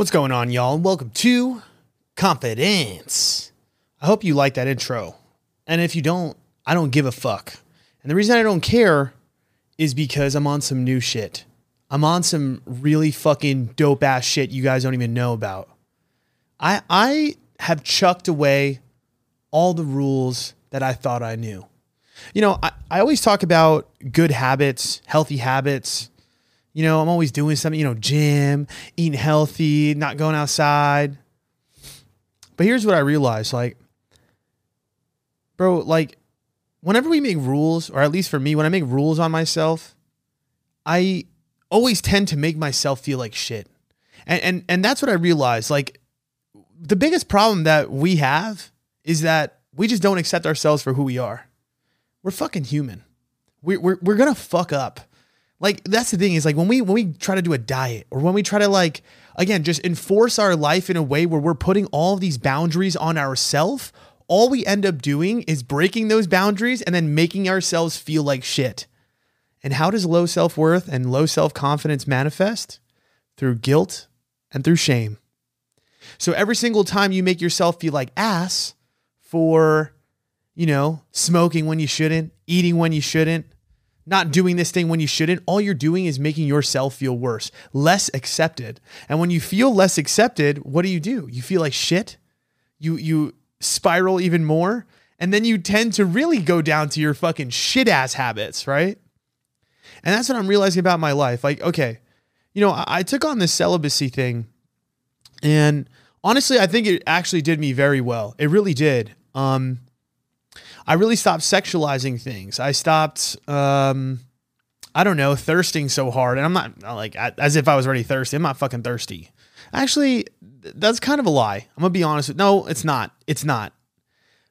What's going on, y'all? Welcome to Confidence. I hope you like that intro. And if you don't, I don't give a fuck. And the reason I don't care is because I'm on some new shit. I'm on some really fucking dope ass shit you guys don't even know about. I I have chucked away all the rules that I thought I knew. You know, I, I always talk about good habits, healthy habits. You know, I'm always doing something, you know, gym, eating healthy, not going outside. But here's what I realized like, bro, like, whenever we make rules, or at least for me, when I make rules on myself, I always tend to make myself feel like shit. And and and that's what I realized. Like the biggest problem that we have is that we just don't accept ourselves for who we are. We're fucking human. We, we're we're gonna fuck up. Like that's the thing is like when we when we try to do a diet or when we try to like again just enforce our life in a way where we're putting all these boundaries on ourselves, all we end up doing is breaking those boundaries and then making ourselves feel like shit. And how does low self worth and low self confidence manifest? Through guilt and through shame. So every single time you make yourself feel like ass for, you know, smoking when you shouldn't, eating when you shouldn't, not doing this thing when you shouldn't, all you're doing is making yourself feel worse, less accepted. And when you feel less accepted, what do you do? You feel like shit. You you spiral even more, and then you tend to really go down to your fucking shit ass habits, right? And that's what I'm realizing about my life. Like, okay, you know, I, I took on this celibacy thing, and honestly, I think it actually did me very well. It really did. Um, I really stopped sexualizing things. I stopped, um, I don't know, thirsting so hard. And I'm not like as if I was already thirsty. I'm not fucking thirsty. Actually, that's kind of a lie. I'm gonna be honest. No, it's not. It's not.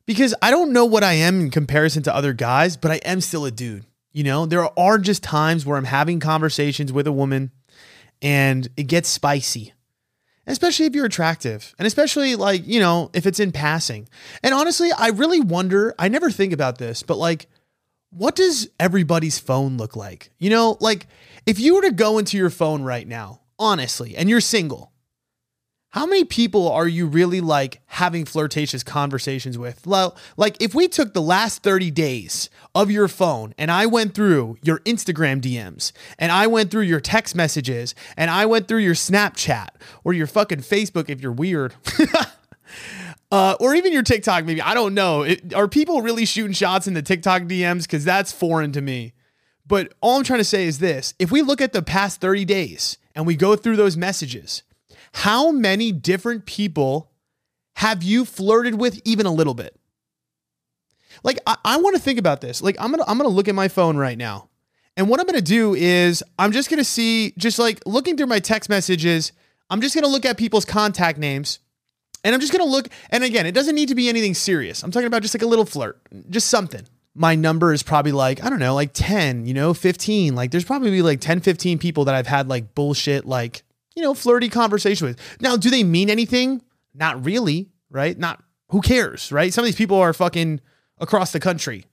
Because I don't know what I am in comparison to other guys, but I am still a dude. You know, there are just times where I'm having conversations with a woman and it gets spicy especially if you're attractive and especially like, you know, if it's in passing. And honestly, I really wonder, I never think about this, but like, what does everybody's phone look like? You know, like if you were to go into your phone right now, honestly, and you're single, how many people are you really like having flirtatious conversations with? Well, Like, if we took the last 30 days of your phone and I went through your Instagram DMs and I went through your text messages and I went through your Snapchat or your fucking Facebook if you're weird. uh, or even your TikTok, maybe. I don't know. It, are people really shooting shots in the TikTok DMs? Because that's foreign to me. But all I'm trying to say is this if we look at the past 30 days and we go through those messages, how many different people have you flirted with even a little bit? Like I, I want to think about this. Like I'm gonna I'm gonna look at my phone right now. And what I'm gonna do is I'm just gonna see, just like looking through my text messages, I'm just gonna look at people's contact names. And I'm just gonna look, and again, it doesn't need to be anything serious. I'm talking about just like a little flirt, just something. My number is probably like, I don't know, like 10, you know, 15. Like there's probably like 10, 15 people that I've had like bullshit, like you know, flirty conversation with. Now, do they mean anything? Not really, right? Not who cares, right? Some of these people are fucking across the country.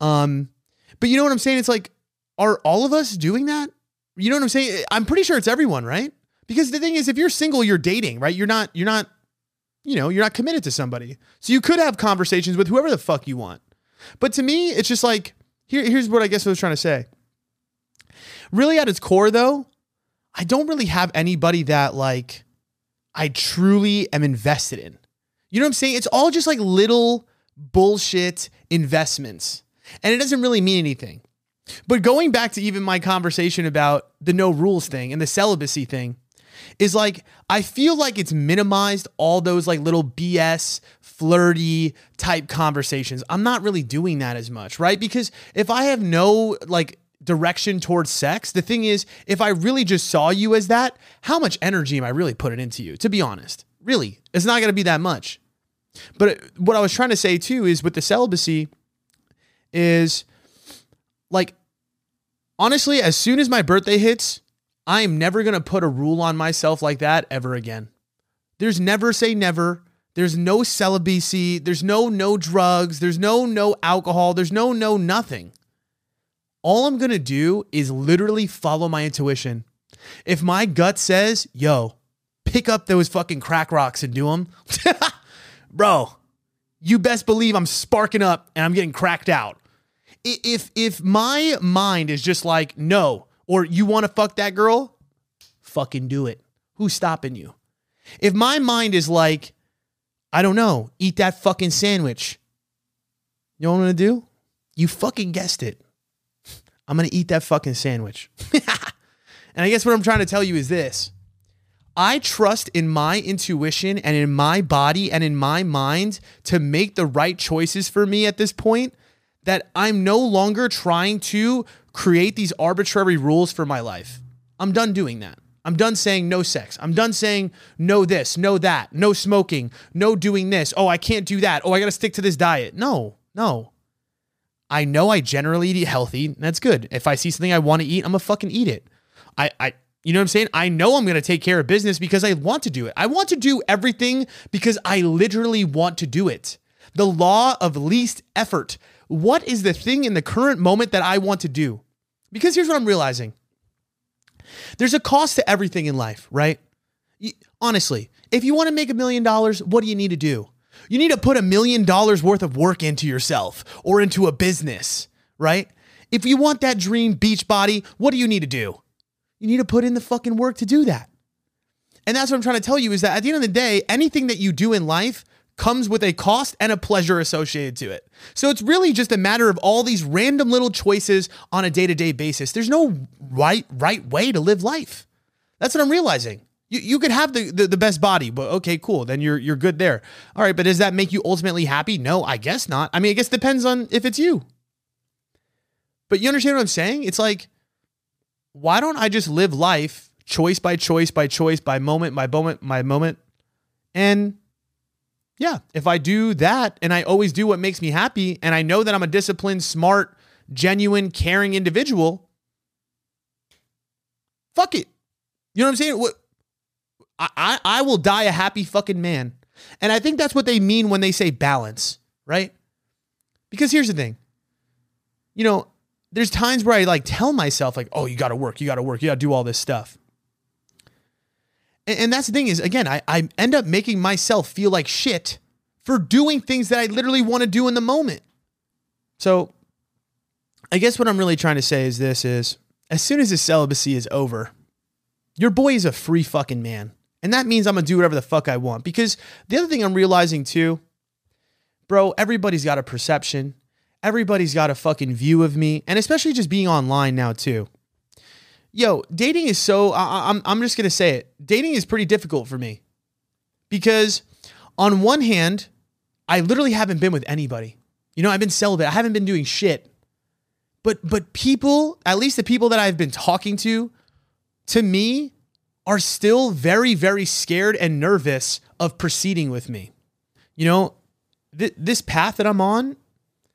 Um, but you know what I'm saying? It's like, are all of us doing that? You know what I'm saying? I'm pretty sure it's everyone, right? Because the thing is, if you're single, you're dating, right? You're not, you're not, you know, you're not committed to somebody. So you could have conversations with whoever the fuck you want. But to me, it's just like, here, here's what I guess I was trying to say. Really, at its core, though, I don't really have anybody that like I truly am invested in. You know what I'm saying? It's all just like little bullshit investments. And it doesn't really mean anything. But going back to even my conversation about the no rules thing and the celibacy thing is like I feel like it's minimized all those like little BS flirty type conversations. I'm not really doing that as much, right? Because if I have no like direction towards sex. The thing is, if I really just saw you as that, how much energy am I really putting into you? To be honest, really, it's not going to be that much. But what I was trying to say too is with the celibacy, is like, honestly, as soon as my birthday hits, I am never going to put a rule on myself like that ever again. There's never say never. There's no celibacy. There's no no drugs. There's no no alcohol. There's no no nothing all I'm going to do is literally follow my intuition. If my gut says, yo, pick up those fucking crack rocks and do them, bro, you best believe I'm sparking up and I'm getting cracked out. If if my mind is just like no, or you want to fuck that girl, fucking do it. Who's stopping you? If my mind is like, I don't know, eat that fucking sandwich. You know what I'm gonna do? You fucking guessed it. I'm gonna eat that fucking sandwich. and I guess what I'm trying to tell you is this I trust in my intuition and in my body and in my mind to make the right choices for me at this point that I'm no longer trying to create these arbitrary rules for my life. I'm done doing that. I'm done saying no sex. I'm done saying no this, no that, no smoking, no doing this. Oh, I can't do that. Oh, I got to stick to this diet. No, no. I know I generally eat healthy. That's good. If I see something I want to eat, I'm gonna fucking eat it. I, I, you know what I'm saying? I know I'm gonna take care of business because I want to do it. I want to do everything because I literally want to do it. The law of least effort. What is the thing in the current moment that I want to do? Because here's what I'm realizing there's a cost to everything in life, right? Honestly, if you want to make a million dollars, what do you need to do? You need to put a million dollars worth of work into yourself or into a business, right? If you want that dream beach body, what do you need to do? You need to put in the fucking work to do that. And that's what I'm trying to tell you is that at the end of the day, anything that you do in life comes with a cost and a pleasure associated to it. So it's really just a matter of all these random little choices on a day-to-day basis. There's no right right way to live life. That's what I'm realizing. You, you could have the, the, the best body, but okay, cool. Then you're you're good there. All right, but does that make you ultimately happy? No, I guess not. I mean, I guess depends on if it's you. But you understand what I'm saying? It's like, why don't I just live life choice by choice by choice by moment by moment by moment? And yeah, if I do that and I always do what makes me happy and I know that I'm a disciplined, smart, genuine, caring individual, fuck it. You know what I'm saying? What I, I, will die a happy fucking man. And I think that's what they mean when they say balance, right? Because here's the thing. You know, there's times where I like tell myself, like, oh, you gotta work, you gotta work, you gotta do all this stuff. And, and that's the thing is, again, I, I end up making myself feel like shit for doing things that I literally want to do in the moment. So I guess what I'm really trying to say is this is as soon as the celibacy is over, your boy is a free fucking man. And that means I'm gonna do whatever the fuck I want. Because the other thing I'm realizing too, bro, everybody's got a perception. Everybody's got a fucking view of me. And especially just being online now too. Yo, dating is so, I, I'm, I'm just gonna say it. Dating is pretty difficult for me. Because on one hand, I literally haven't been with anybody. You know, I've been celibate. I haven't been doing shit. But but people, at least the people that I've been talking to, to me, are still very, very scared and nervous of proceeding with me. You know, th- this path that I'm on,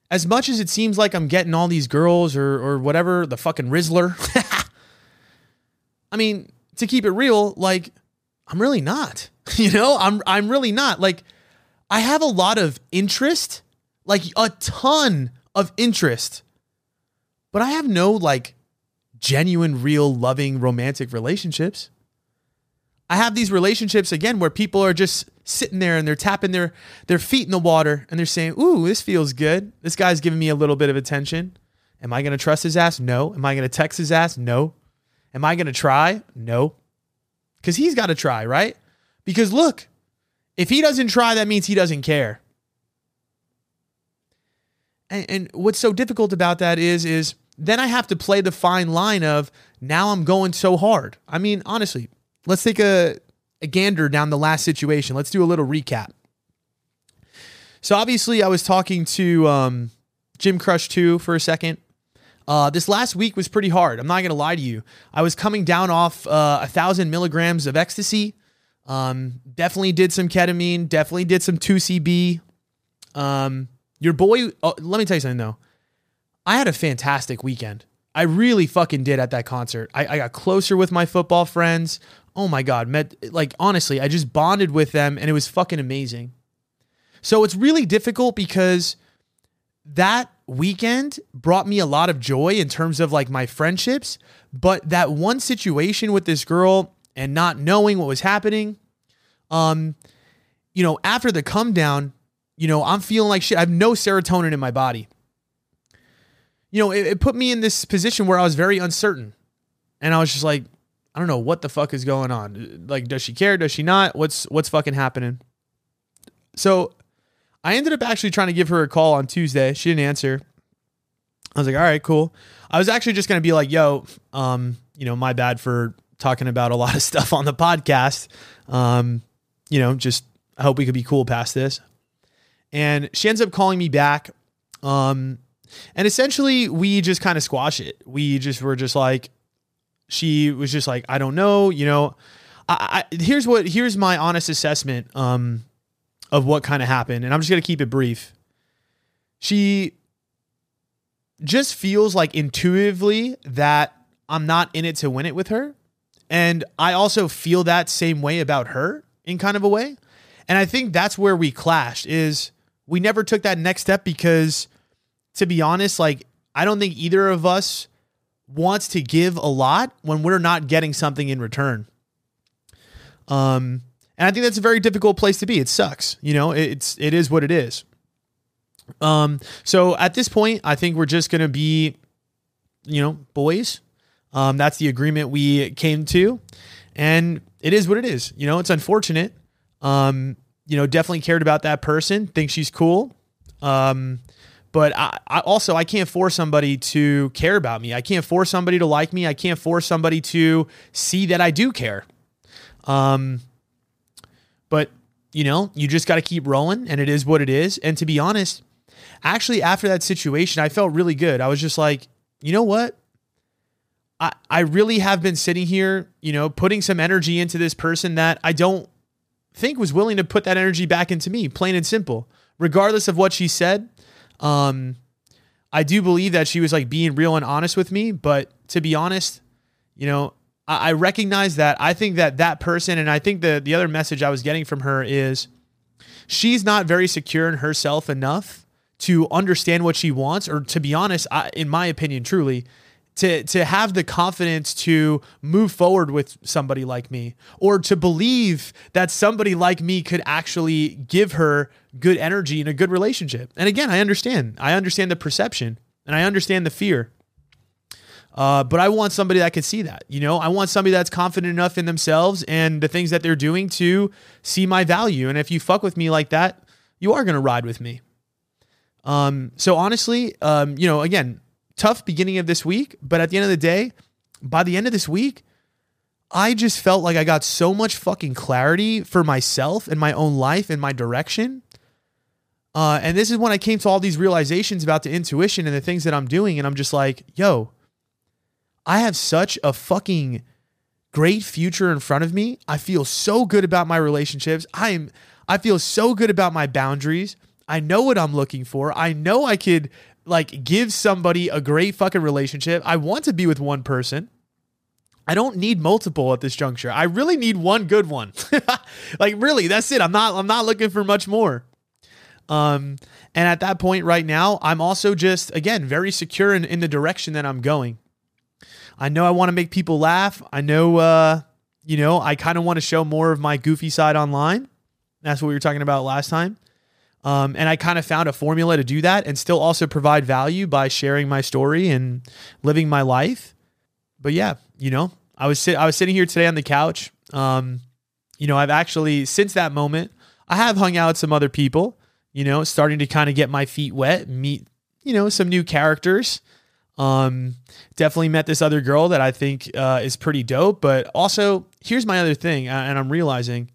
as much as it seems like I'm getting all these girls or or whatever, the fucking Rizzler. I mean, to keep it real, like I'm really not. You know, I'm I'm really not. Like I have a lot of interest, like a ton of interest. But I have no like genuine, real, loving, romantic relationships. I have these relationships again where people are just sitting there and they're tapping their their feet in the water and they're saying, "Ooh, this feels good. This guy's giving me a little bit of attention." Am I going to trust his ass? No. Am I going to text his ass? No. Am I going to try? No. Cuz he's got to try, right? Because look, if he doesn't try, that means he doesn't care. And, and what's so difficult about that is is then I have to play the fine line of now I'm going so hard. I mean, honestly, let's take a, a gander down the last situation. Let's do a little recap. So obviously, I was talking to um, Gym Crush 2 for a second. Uh, this last week was pretty hard. I'm not to lie to you. I was coming down off uh, a thousand milligrams of ecstasy. Um, definitely did some ketamine. Definitely did some 2CB. Um, your boy, oh, let me tell you something though. I had a fantastic weekend. I really fucking did at that concert. I, I got closer with my football friends oh my God, met, like honestly, I just bonded with them and it was fucking amazing. So it's really difficult because that weekend brought me a lot of joy in terms of like my friendships. But that one situation with this girl and not knowing what was happening, Um, you know, after the come down, you know, I'm feeling like shit. I have no serotonin in my body. You know, it, it put me in this position where I was very uncertain. And I was just like, I don't know what the fuck is going on. Like, does she care? Does she not? What's what's fucking happening? So I ended up actually trying to give her a call on Tuesday. She didn't answer. I was like, all right, cool. I was actually just gonna be like, yo, um, you know, my bad for talking about a lot of stuff on the podcast. Um, you know, just I hope we could be cool past this. And she ends up calling me back. Um, and essentially we just kind of squash it. We just were just like, she was just like, I don't know, you know. I, I here's what here's my honest assessment um of what kind of happened, and I'm just gonna keep it brief. She just feels like intuitively that I'm not in it to win it with her. And I also feel that same way about her in kind of a way. And I think that's where we clashed is we never took that next step because to be honest, like I don't think either of us wants to give a lot when we're not getting something in return. Um and I think that's a very difficult place to be. It sucks. You know, it's it is what it is. Um, so at this point, I think we're just gonna be, you know, boys. Um, that's the agreement we came to, and it is what it is. You know, it's unfortunate. Um, you know, definitely cared about that person. Think she's cool. Um, but I, I also I can't force somebody to care about me. I can't force somebody to like me. I can't force somebody to see that I do care. Um, but you know, you just got to keep rolling, and it is what it is. And to be honest, actually after that situation, I felt really good. I was just like, you know what? I, I really have been sitting here, you know, putting some energy into this person that I don't think was willing to put that energy back into me, plain and simple. Regardless of what she said, um, I do believe that she was like being real and honest with me. But to be honest, you know, I, I recognize that I think that that person, and I think the the other message I was getting from her is she's not very secure in herself enough to understand what she wants, or to be honest, I, in my opinion, truly, to to have the confidence to move forward with somebody like me, or to believe that somebody like me could actually give her good energy and a good relationship. And again, I understand. I understand the perception, and I understand the fear. Uh, but I want somebody that can see that. You know, I want somebody that's confident enough in themselves and the things that they're doing to see my value. And if you fuck with me like that, you are going to ride with me. Um, so honestly, um, you know, again, tough beginning of this week, but at the end of the day, by the end of this week, I just felt like I got so much fucking clarity for myself and my own life and my direction. Uh, and this is when I came to all these realizations about the intuition and the things that I'm doing. And I'm just like, yo, I have such a fucking great future in front of me. I feel so good about my relationships. I'm I feel so good about my boundaries. I know what I'm looking for. I know I could like give somebody a great fucking relationship. I want to be with one person. I don't need multiple at this juncture. I really need one good one. like really, that's it. I'm not I'm not looking for much more. Um and at that point right now, I'm also just again very secure in, in the direction that I'm going. I know I want to make people laugh. I know uh you know, I kind of want to show more of my goofy side online. That's what we were talking about last time. Um, and I kind of found a formula to do that and still also provide value by sharing my story and living my life. But yeah, you know, I was sit- I was sitting here today on the couch. Um, you know, I've actually since that moment, I have hung out with some other people. You know, starting to kind of get my feet wet, meet you know some new characters. Um, definitely met this other girl that I think uh, is pretty dope. But also, here's my other thing, and I'm realizing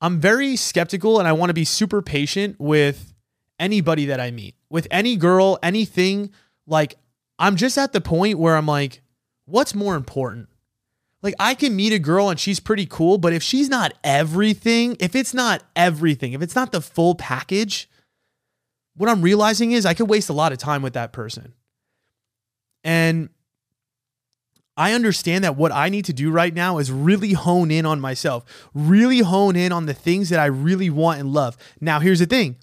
I'm very skeptical and I want to be super patient with anybody that I meet, with any girl, anything. Like, I'm just at the point where I'm like, what's more important? Like, I can meet a girl and she's pretty cool, but if she's not everything, if it's not everything, if it's not the full package, what I'm realizing is I could waste a lot of time with that person. And I understand that what I need to do right now is really hone in on myself, really hone in on the things that I really want and love. Now, here's the thing.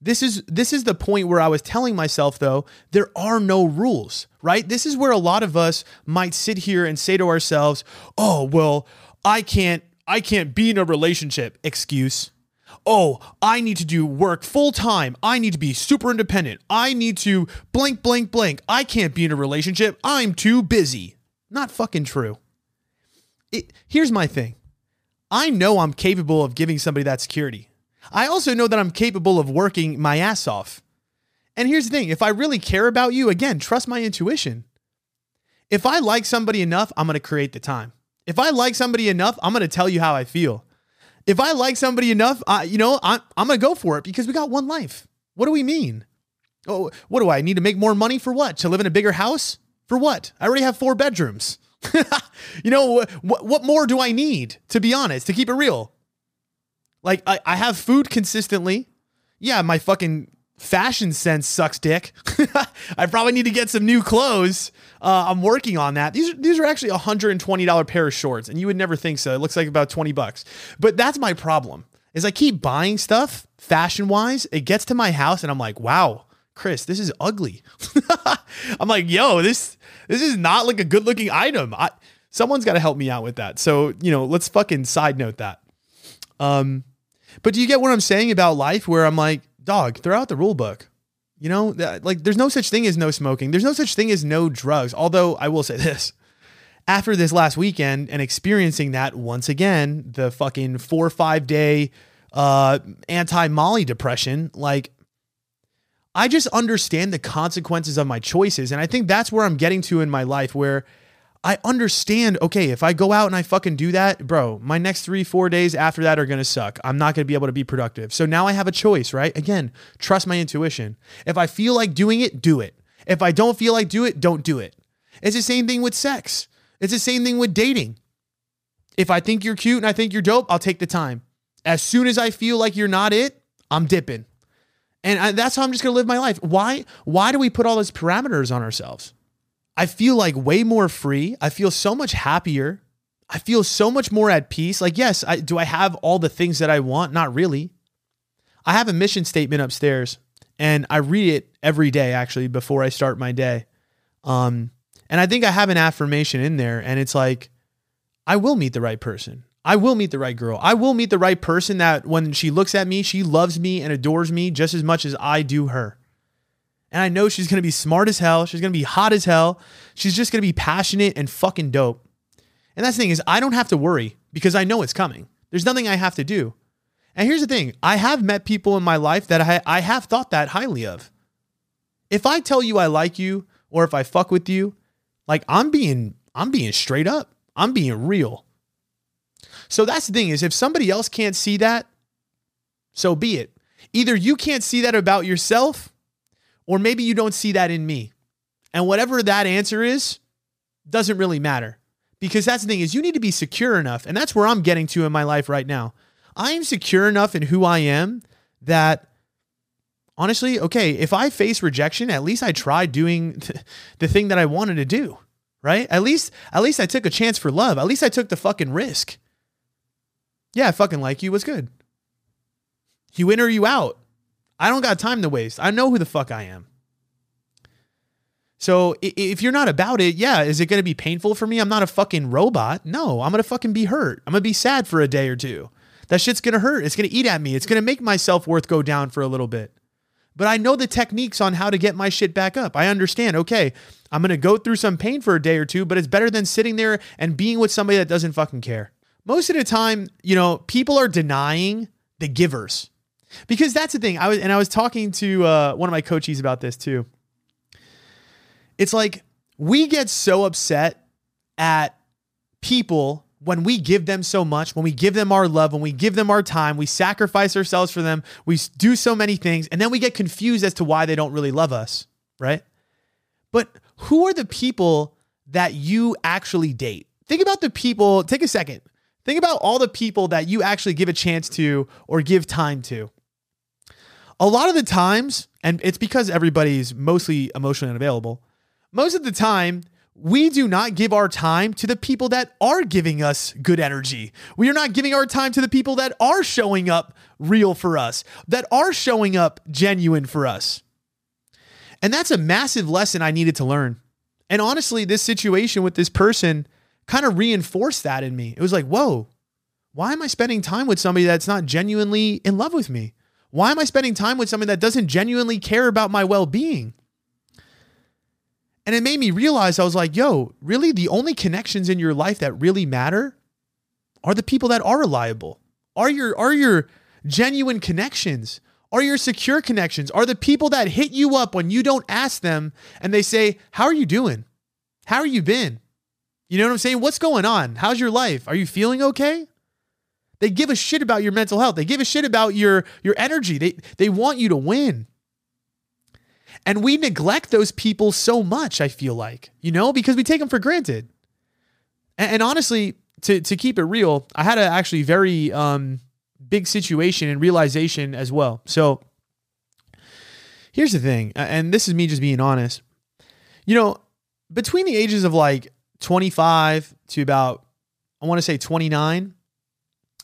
This is this is the point where I was telling myself though, there are no rules, right? This is where a lot of us might sit here and say to ourselves, "Oh, well, I can't I can't be in a relationship. Excuse. Oh, I need to do work full time. I need to be super independent. I need to blank, blank, blank. I can't be in a relationship. I'm too busy. Not fucking true. It, here's my thing I know I'm capable of giving somebody that security. I also know that I'm capable of working my ass off. And here's the thing if I really care about you, again, trust my intuition. If I like somebody enough, I'm going to create the time. If I like somebody enough, I'm going to tell you how I feel. If I like somebody enough, I, you know, I, I'm going to go for it because we got one life. What do we mean? Oh, what do I need to make more money for what? To live in a bigger house? For what? I already have four bedrooms. you know, what, what more do I need, to be honest, to keep it real? Like, I, I have food consistently. Yeah, my fucking fashion sense sucks dick. I probably need to get some new clothes. Uh, I'm working on that. These are, these are actually a $120 pair of shorts, and you would never think so. It looks like about 20 bucks. But that's my problem. Is I keep buying stuff fashion wise. It gets to my house, and I'm like, wow, Chris, this is ugly. I'm like, yo, this this is not like a good looking item. I, someone's got to help me out with that. So you know, let's fucking side note that. Um, but do you get what I'm saying about life? Where I'm like, dog, throw out the rule book. You know, like there's no such thing as no smoking. There's no such thing as no drugs. Although I will say this. After this last weekend and experiencing that once again, the fucking four or five day uh, anti Molly depression, like I just understand the consequences of my choices. And I think that's where I'm getting to in my life where I understand, okay, if I go out and I fucking do that, bro, my next three, four days after that are gonna suck. I'm not gonna be able to be productive. So now I have a choice, right? Again, trust my intuition. If I feel like doing it, do it. If I don't feel like do it, don't do it. It's the same thing with sex. It's the same thing with dating. If I think you're cute and I think you're dope, I'll take the time. As soon as I feel like you're not it, I'm dipping. And I, that's how I'm just gonna live my life. Why? Why do we put all those parameters on ourselves? I feel like way more free. I feel so much happier. I feel so much more at peace. Like, yes, I, do I have all the things that I want? Not really. I have a mission statement upstairs and I read it every day actually before I start my day. Um, and I think I have an affirmation in there and it's like, I will meet the right person. I will meet the right girl. I will meet the right person that when she looks at me, she loves me and adores me just as much as I do her. And I know she's going to be smart as hell. She's going to be hot as hell. She's just going to be passionate and fucking dope. And that's the thing is I don't have to worry because I know it's coming. There's nothing I have to do. And here's the thing. I have met people in my life that I, I have thought that highly of. If I tell you I like you or if I fuck with you, like I'm being I'm being straight up. I'm being real. So that's the thing is if somebody else can't see that, so be it. Either you can't see that about yourself or maybe you don't see that in me. And whatever that answer is, doesn't really matter. Because that's the thing is you need to be secure enough. And that's where I'm getting to in my life right now. I am secure enough in who I am that honestly, okay, if I face rejection, at least I tried doing the thing that I wanted to do, right? At least at least I took a chance for love. At least I took the fucking risk. Yeah, I fucking like you. What's good? You in or you out? I don't got time to waste. I know who the fuck I am. So if you're not about it, yeah, is it going to be painful for me? I'm not a fucking robot. No, I'm going to fucking be hurt. I'm going to be sad for a day or two. That shit's going to hurt. It's going to eat at me. It's going to make my self worth go down for a little bit. But I know the techniques on how to get my shit back up. I understand, okay, I'm going to go through some pain for a day or two, but it's better than sitting there and being with somebody that doesn't fucking care. Most of the time, you know, people are denying the givers. Because that's the thing. I was and I was talking to uh, one of my coaches about this too. It's like we get so upset at people when we give them so much, when we give them our love, when we give them our time, we sacrifice ourselves for them, we do so many things, and then we get confused as to why they don't really love us, right? But who are the people that you actually date? Think about the people, take a second. Think about all the people that you actually give a chance to or give time to a lot of the times, and it's because everybody's mostly emotionally unavailable, most of the time, we do not give our time to the people that are giving us good energy. We are not giving our time to the people that are showing up real for us, that are showing up genuine for us. And that's a massive lesson I needed to learn. And honestly, this situation with this person kind of reinforced that in me. It was like, whoa, why am I spending time with somebody that's not genuinely in love with me? Why am I spending time with someone that doesn't genuinely care about my well being? And it made me realize I was like, yo, really? The only connections in your life that really matter are the people that are reliable, are your, are your genuine connections, are your secure connections, are the people that hit you up when you don't ask them and they say, How are you doing? How are you been? You know what I'm saying? What's going on? How's your life? Are you feeling okay? They give a shit about your mental health. They give a shit about your your energy. They they want you to win. And we neglect those people so much, I feel like, you know, because we take them for granted. And, and honestly, to, to keep it real, I had a actually very um, big situation and realization as well. So here's the thing, and this is me just being honest. You know, between the ages of like 25 to about, I want to say 29,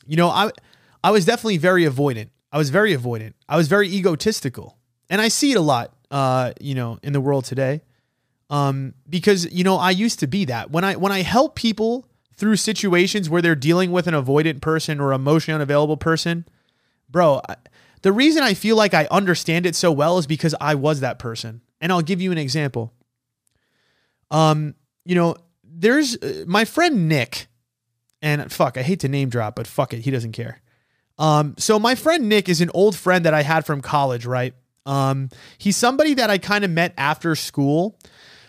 you know, I, I was definitely very avoidant. I was very avoidant. I was very egotistical. And I see it a lot uh, you know, in the world today. Um, because you know, I used to be that. When I when I help people through situations where they're dealing with an avoidant person or emotionally unavailable person, bro, I, the reason I feel like I understand it so well is because I was that person. And I'll give you an example. Um, you know, there's uh, my friend Nick, and fuck, I hate to name drop, but fuck it, he doesn't care. Um, so my friend Nick is an old friend that I had from college, right? Um, he's somebody that I kind of met after school,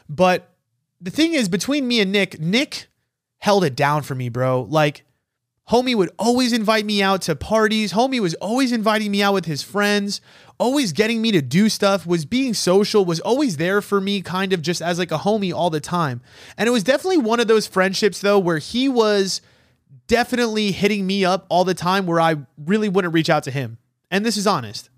but the thing is, between me and Nick, Nick held it down for me, bro. Like, homie would always invite me out to parties. Homie was always inviting me out with his friends, always getting me to do stuff, was being social, was always there for me, kind of just as like a homie all the time. And it was definitely one of those friendships, though, where he was definitely hitting me up all the time where I really wouldn't reach out to him. And this is honest.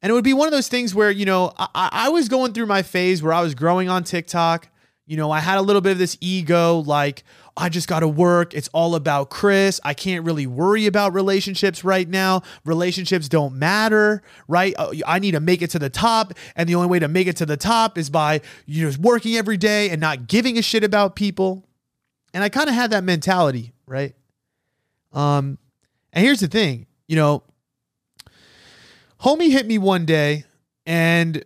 And it would be one of those things where, you know, I, I was going through my phase where I was growing on TikTok. You know, I had a little bit of this ego, like, I just got to work. It's all about Chris. I can't really worry about relationships right now. Relationships don't matter, right? Uh, I need to make it to the top. And the only way to make it to the top is by, you know, working every day and not giving a shit about people. And I kind of had that mentality, right? Um, and here's the thing, you know, Homie hit me one day and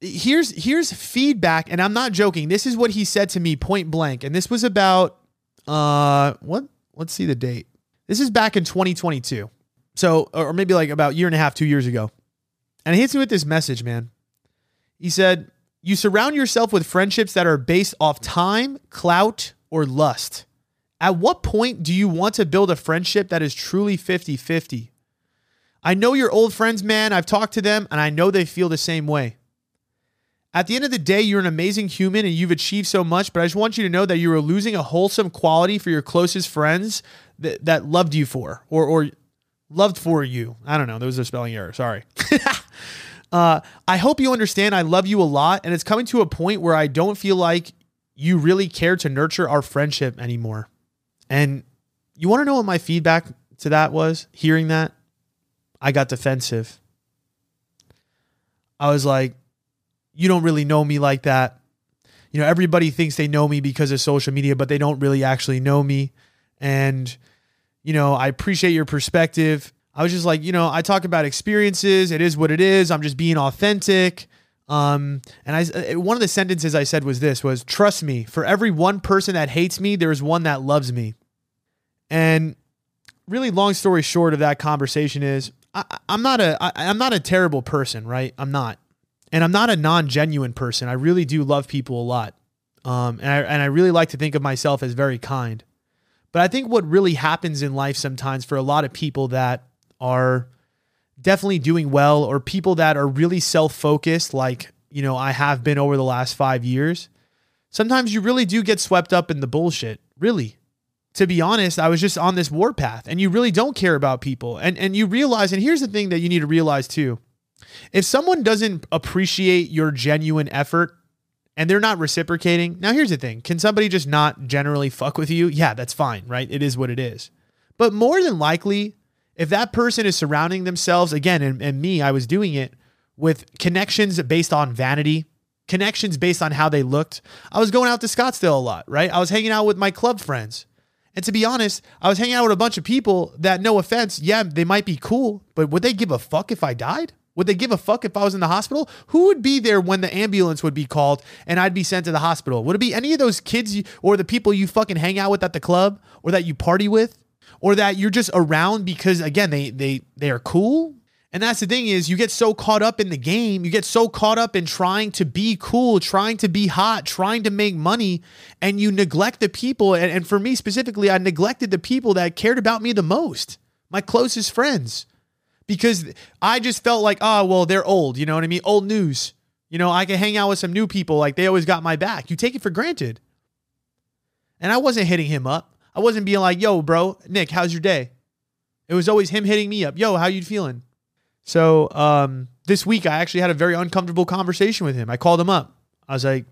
here's here's feedback and I'm not joking. This is what he said to me point blank and this was about uh what let's see the date. This is back in 2022. So or maybe like about a year and a half, 2 years ago. And he hits me with this message, man. He said, "You surround yourself with friendships that are based off time, clout, or lust. At what point do you want to build a friendship that is truly 50-50?" I know your old friends, man. I've talked to them and I know they feel the same way. At the end of the day, you're an amazing human and you've achieved so much, but I just want you to know that you are losing a wholesome quality for your closest friends that, that loved you for or, or loved for you. I don't know. Those are spelling error. Sorry. uh, I hope you understand I love you a lot and it's coming to a point where I don't feel like you really care to nurture our friendship anymore. And you want to know what my feedback to that was hearing that? I got defensive. I was like, you don't really know me like that. You know, everybody thinks they know me because of social media, but they don't really actually know me. And, you know, I appreciate your perspective. I was just like, you know, I talk about experiences. It is what it is. I'm just being authentic. Um, and I, uh, one of the sentences I said was this was, trust me, for every one person that hates me, there's one that loves me. And really long story short of that conversation is I, am not a I, I'm not a terrible person, right? I'm not, and I'm not a non genuine person. I really do love people a lot, um, and I and I really like to think of myself as very kind. But I think what really happens in life sometimes for a lot of people that are definitely doing well, or people that are really self focused, like you know I have been over the last five years. Sometimes you really do get swept up in the bullshit, really to be honest, I was just on this warpath and you really don't care about people. And and you realize and here's the thing that you need to realize too. If someone doesn't appreciate your genuine effort and they're not reciprocating, now here's the thing. Can somebody just not generally fuck with you? Yeah, that's fine, right? It is what it is. But more than likely, if that person is surrounding themselves, again, and, and me, I was doing it with connections based on vanity, connections based on how they looked. I was going out to Scottsdale a lot, right? I was hanging out with my club friends And to be honest, I was hanging out with a bunch of people that, no offense, yeah, they might be cool, but would they give a fuck if I died? Would they give a fuck if I was in the hospital? Who would be there when the ambulance would be called and I'd be sent to the hospital? Would it be any of those kids or the people you fucking hang out with at the club or that you party with or that you're just around because again, they they they are cool? And that's the thing is you get so caught up in the game, you get so caught up in trying to be cool, trying to be hot, trying to make money, and you neglect the people. And, and for me specifically, I neglected the people that cared about me the most, my closest friends because I just felt like, oh, well, they're old. You know what I mean? Old news. You know, I can hang out with some new people. Like they always got my back. You take it for granted. And I wasn't hitting him up. I wasn't being like, yo, bro, Nick, how's your day? It was always him hitting me up. Yo, how you feeling? So um, this week I actually had a very uncomfortable conversation with him. I called him up. I was like,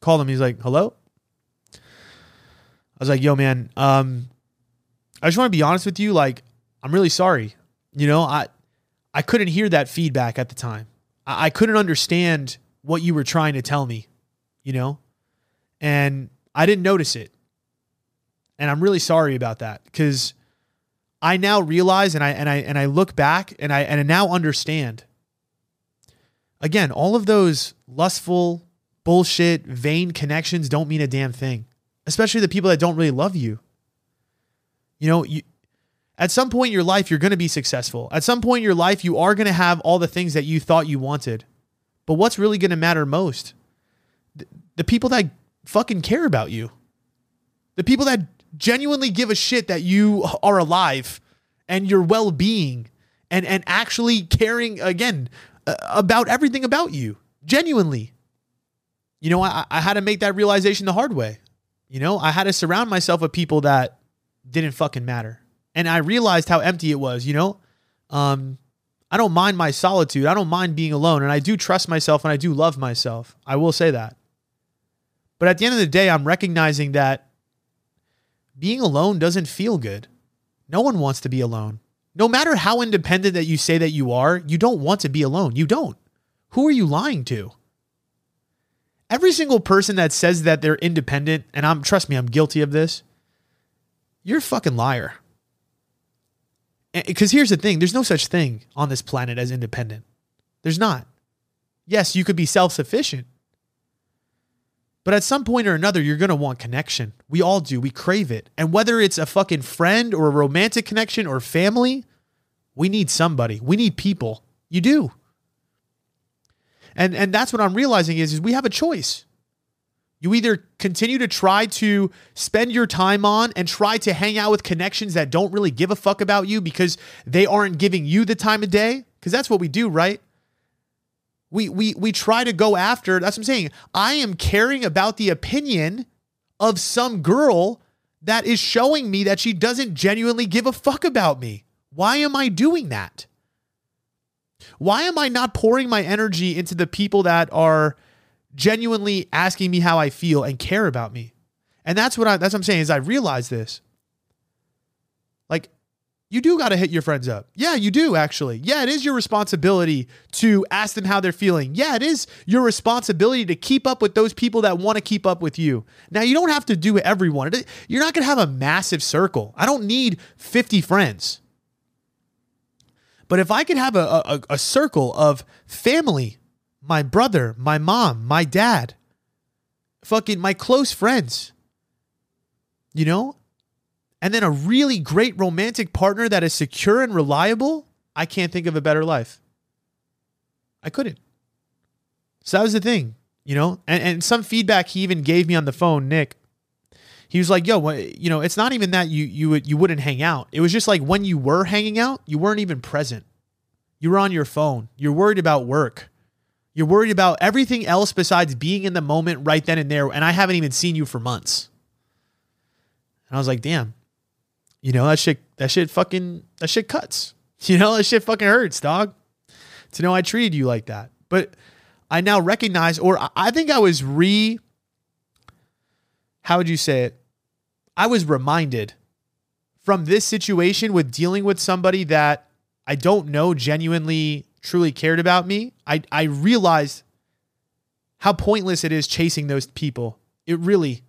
called him. He's like, hello? I was like, yo, man, um, I just want to be honest with you. Like, I'm really sorry. You know, I I couldn't hear that feedback at the time. I, I couldn't understand what you were trying to tell me, you know? And I didn't notice it. And I'm really sorry about that because I now realize and I and I and I look back and I and I now understand. Again, all of those lustful, bullshit, vain connections don't mean a damn thing. Especially the people that don't really love you. You know, you at some point in your life, you're going to be successful. At some point in your life, you are going to have all the things that you thought you wanted. But what's really going to matter most? The, the people that fucking care about you, the people that genuinely give a shit that you are alive and your well being and, and actually caring again uh, about everything about you, genuinely. You know, I, I had to make that realization the hard way. You know, I had to surround myself with people that didn't fucking matter and I realized how empty it was, you know? Um, I don't mind my solitude. I don't mind being alone. And I do trust myself and I do love myself. I will say that. But at the end of the day, I'm recognizing that being alone doesn't feel good. No one wants to be alone. No matter how independent that you say that you are, you don't want to be alone. You don't. Who are you lying to? Every single person that says that they're independent, and I'm trust me, I'm guilty of this, you're a fucking liar. Because here's the thing there's no such thing on this planet as independent. There's not. Yes, you could be self sufficient. But at some point or another, you're going to want connection. We all do. We crave it. And whether it's a fucking friend or a romantic connection or family, we need somebody. We need people. You do. And and that's what I'm realizing is, is we have a choice. You either continue to try to spend your time on and try to hang out with connections that don't really give a fuck about you because they aren't giving you the time of day, because that's what we do, right? We we we try to go after, that's what I'm saying. I am caring about the opinion of some girl that is showing me that she doesn't genuinely give a fuck about me. Why am I doing that? Why am I not pouring my energy into the people that are genuinely asking me how I feel and care about me. And that's what I that's what I'm saying is I realize this. You do got to hit your friends up. Yeah, you do actually. Yeah, it is your responsibility to ask them how they're feeling. Yeah, it is your responsibility to keep up with those people that want to keep up with you. Now, you don't have to do everyone. You're not going to have a massive circle. I don't need 50 friends. But if I could have a, a, a circle of family my brother, my mom, my dad, fucking my close friends, you know? And then a really great romantic partner that is secure and reliable, I can't think of a better life. I couldn't. So that was the thing, you know? And, and some feedback he even gave me on the phone, Nick. He was like, "Yo, you know, it's not even that you you you wouldn't hang out. It was just like when you were hanging out, you weren't even present. You were on your phone. You're worried about work. You're worried about everything else besides being in the moment right then and there. And I haven't even seen you for months. And I was like, damn, you know, that shit, that shit fucking, that shit cuts. You know, that shit fucking hurts, dog. To know I treated you like that. But I now recognize, or I think I was re, how would you say it? I was reminded from this situation with dealing with somebody that I don't know genuinely truly cared about me, I, I realized how pointless it is chasing those people. It really,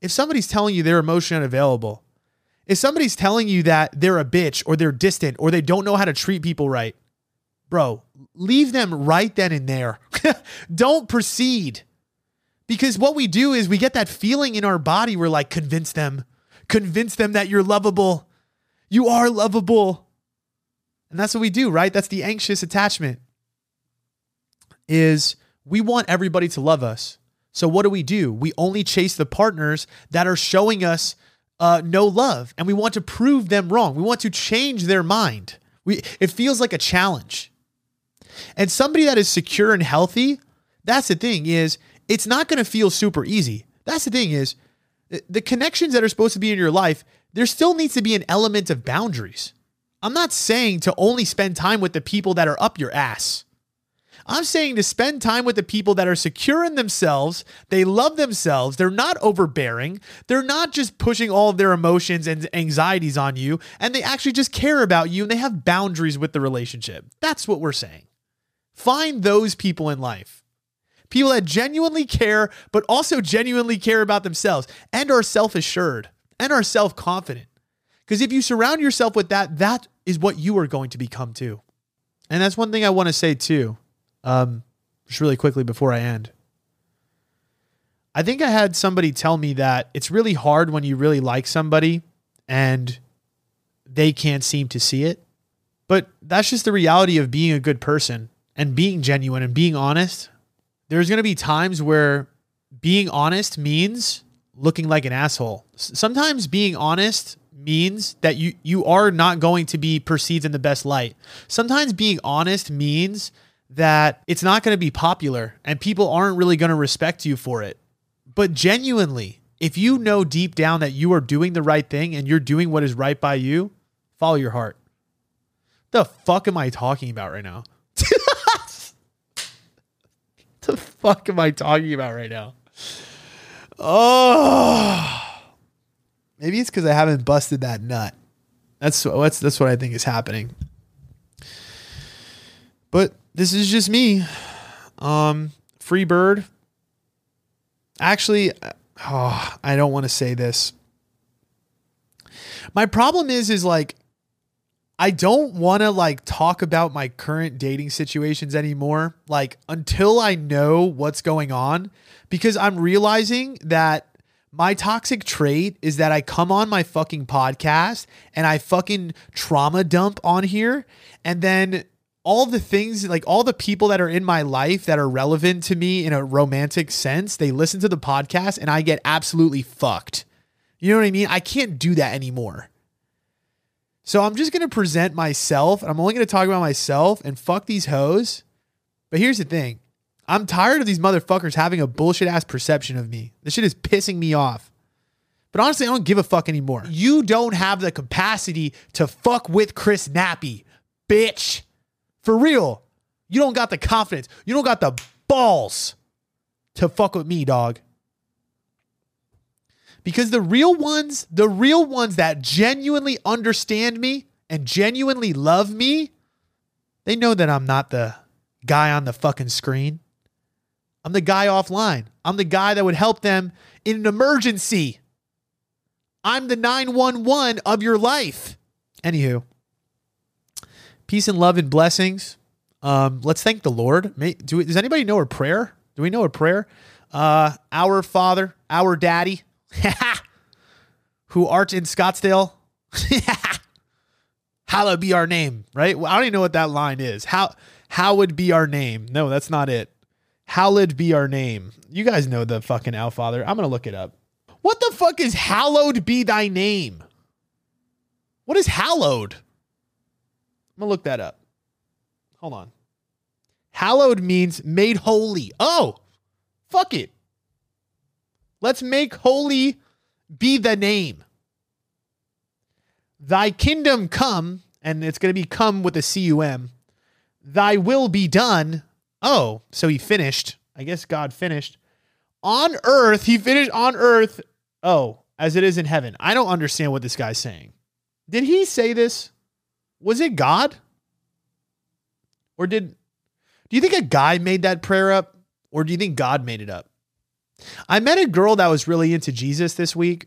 if somebody's telling you they're emotionally unavailable, if somebody's telling you that they're a bitch or they're distant or they don't know how to treat people right, bro, leave them right then and there. don't proceed. Because what we do is we get that feeling in our body. We're like, convince them, convince them that you're lovable. You are lovable. And that's what we do, right? That's the anxious attachment. Is we want everybody to love us. So what do we do? We only chase the partners that are showing us uh, no love, and we want to prove them wrong. We want to change their mind. We it feels like a challenge. And somebody that is secure and healthy, that's the thing is it's not going to feel super easy. That's the thing is the connections that are supposed to be in your life, there still needs to be an element of boundaries. I'm not saying to only spend time with the people that are up your ass. I'm saying to spend time with the people that are secure in themselves, they love themselves, they're not overbearing, they're not just pushing all of their emotions and anxieties on you, and they actually just care about you and they have boundaries with the relationship. That's what we're saying. Find those people in life. People that genuinely care, but also genuinely care about themselves and are self assured and are self confident. Because if you surround yourself with that, that is what you are going to become too. And that's one thing I want to say too, um, just really quickly before I end. I think I had somebody tell me that it's really hard when you really like somebody and they can't seem to see it. But that's just the reality of being a good person and being genuine and being honest. There's going to be times where being honest means looking like an asshole. Sometimes being honest means that you you are not going to be perceived in the best light. Sometimes being honest means that it's not going to be popular and people aren't really going to respect you for it. But genuinely, if you know deep down that you are doing the right thing and you're doing what is right by you, follow your heart. The fuck am I talking about right now? the fuck am I talking about right now? Oh. Maybe it's because I haven't busted that nut. That's that's that's what I think is happening. But this is just me. Um, free bird. Actually, oh, I don't want to say this. My problem is, is like, I don't want to like talk about my current dating situations anymore. Like until I know what's going on, because I'm realizing that my toxic trait is that I come on my fucking podcast and I fucking trauma dump on here. And then all the things, like all the people that are in my life that are relevant to me in a romantic sense, they listen to the podcast and I get absolutely fucked. You know what I mean? I can't do that anymore. So I'm just going to present myself. I'm only going to talk about myself and fuck these hoes. But here's the thing I'm tired of these motherfuckers having a bullshit ass perception of me. This shit is pissing me off. But honestly, I don't give a fuck anymore. You don't have the capacity to fuck with Chris Nappy, bitch. For real. You don't got the confidence. You don't got the balls to fuck with me, dog. Because the real ones, the real ones that genuinely understand me and genuinely love me, they know that I'm not the guy on the fucking screen. I'm the guy offline. I'm the guy that would help them in an emergency. I'm the 911 of your life. Anywho, peace and love and blessings. Um, let's thank the Lord. May, do we, does anybody know a prayer? Do we know a prayer? Uh, our Father, our Daddy, who art in Scottsdale, hallowed be our name. Right? I don't even know what that line is. How how would be our name? No, that's not it. Hallowed be our name. You guys know the fucking Our Father. I'm to look it up. What the fuck is hallowed be thy name? What is hallowed? I'm to look that up. Hold on. Hallowed means made holy. Oh, fuck it. Let's make holy be the name. Thy kingdom come, and it's going to be come with a C U M. Thy will be done Oh, so he finished. I guess God finished on earth. He finished on earth. Oh, as it is in heaven. I don't understand what this guy's saying. Did he say this? Was it God? Or did do you think a guy made that prayer up or do you think God made it up? I met a girl that was really into Jesus this week.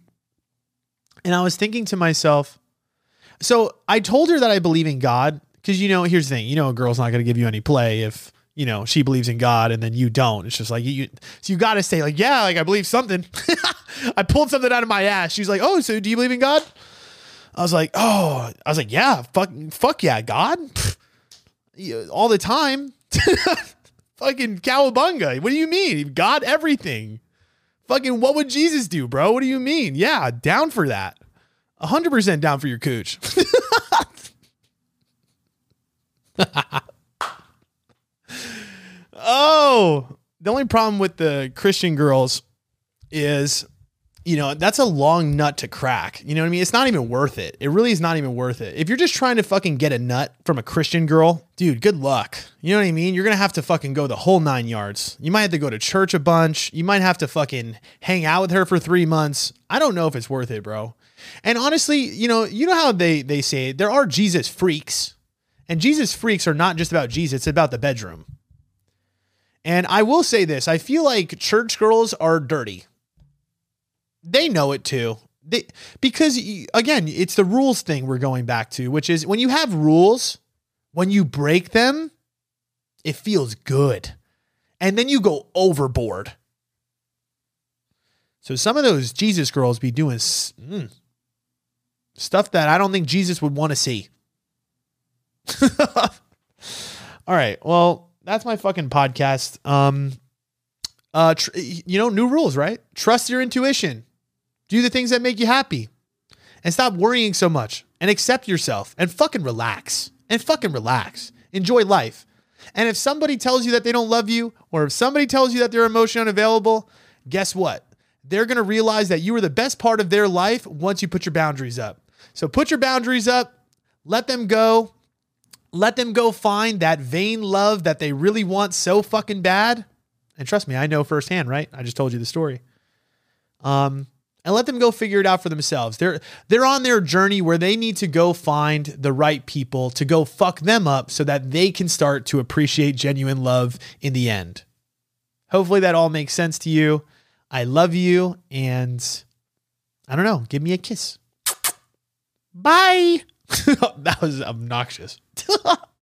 And I was thinking to myself, so I told her that I believe in God because, you know, here's the thing, you know, a girl's not going to give you any play if, you know, she believes in God and then you don't. It's just like, you, so you got to say, like, yeah, like I believe something. I pulled something out of my ass. She's like, oh, so do you believe in God? I was like, oh, I was like, yeah, fuck, fuck yeah, God. All the time. Fucking cowabunga. What do you mean? God everything. Fucking what would Jesus do, bro? What do you mean? Yeah, down for that. 100% down for your cooch. oh, the only problem with the Christian girls is you know, that's a long nut to crack. You know what I mean? It's not even worth it. It really is not even worth it. If you're just trying to fucking get a nut from a Christian girl, dude, good luck. You know what I mean? You're going to have to fucking go the whole nine yards. You might have to go to church a bunch. You might have to fucking hang out with her for three months. I don't know if it's worth it, bro. And honestly, you know, you know how they, they say there are Jesus freaks. And Jesus freaks are not just about Jesus, it's about the bedroom. And I will say this I feel like church girls are dirty they know it too. They, because again, it's the rules thing we're going back to, which is when you have rules, when you break them, it feels good. And then you go overboard. So some of those Jesus girls be doing mm, stuff that I don't think Jesus would want to see. All right. Well, that's my fucking podcast. Um uh tr- you know, new rules, right? Trust your intuition. Do the things that make you happy and stop worrying so much and accept yourself and fucking relax and fucking relax. Enjoy life. And if somebody tells you that they don't love you or if somebody tells you that they're emotionally unavailable, guess what? They're going to realize that you were the best part of their life once you put your boundaries up. So put your boundaries up, let them go. Let them go find that vain love that they really want so fucking bad. And trust me, I know firsthand, right? I just told you the story. Um, and let them go figure it out for themselves. They're they're on their journey where they need to go find the right people to go fuck them up so that they can start to appreciate genuine love in the end. Hopefully that all makes sense to you. I love you and I don't know, give me a kiss. Bye. that was obnoxious.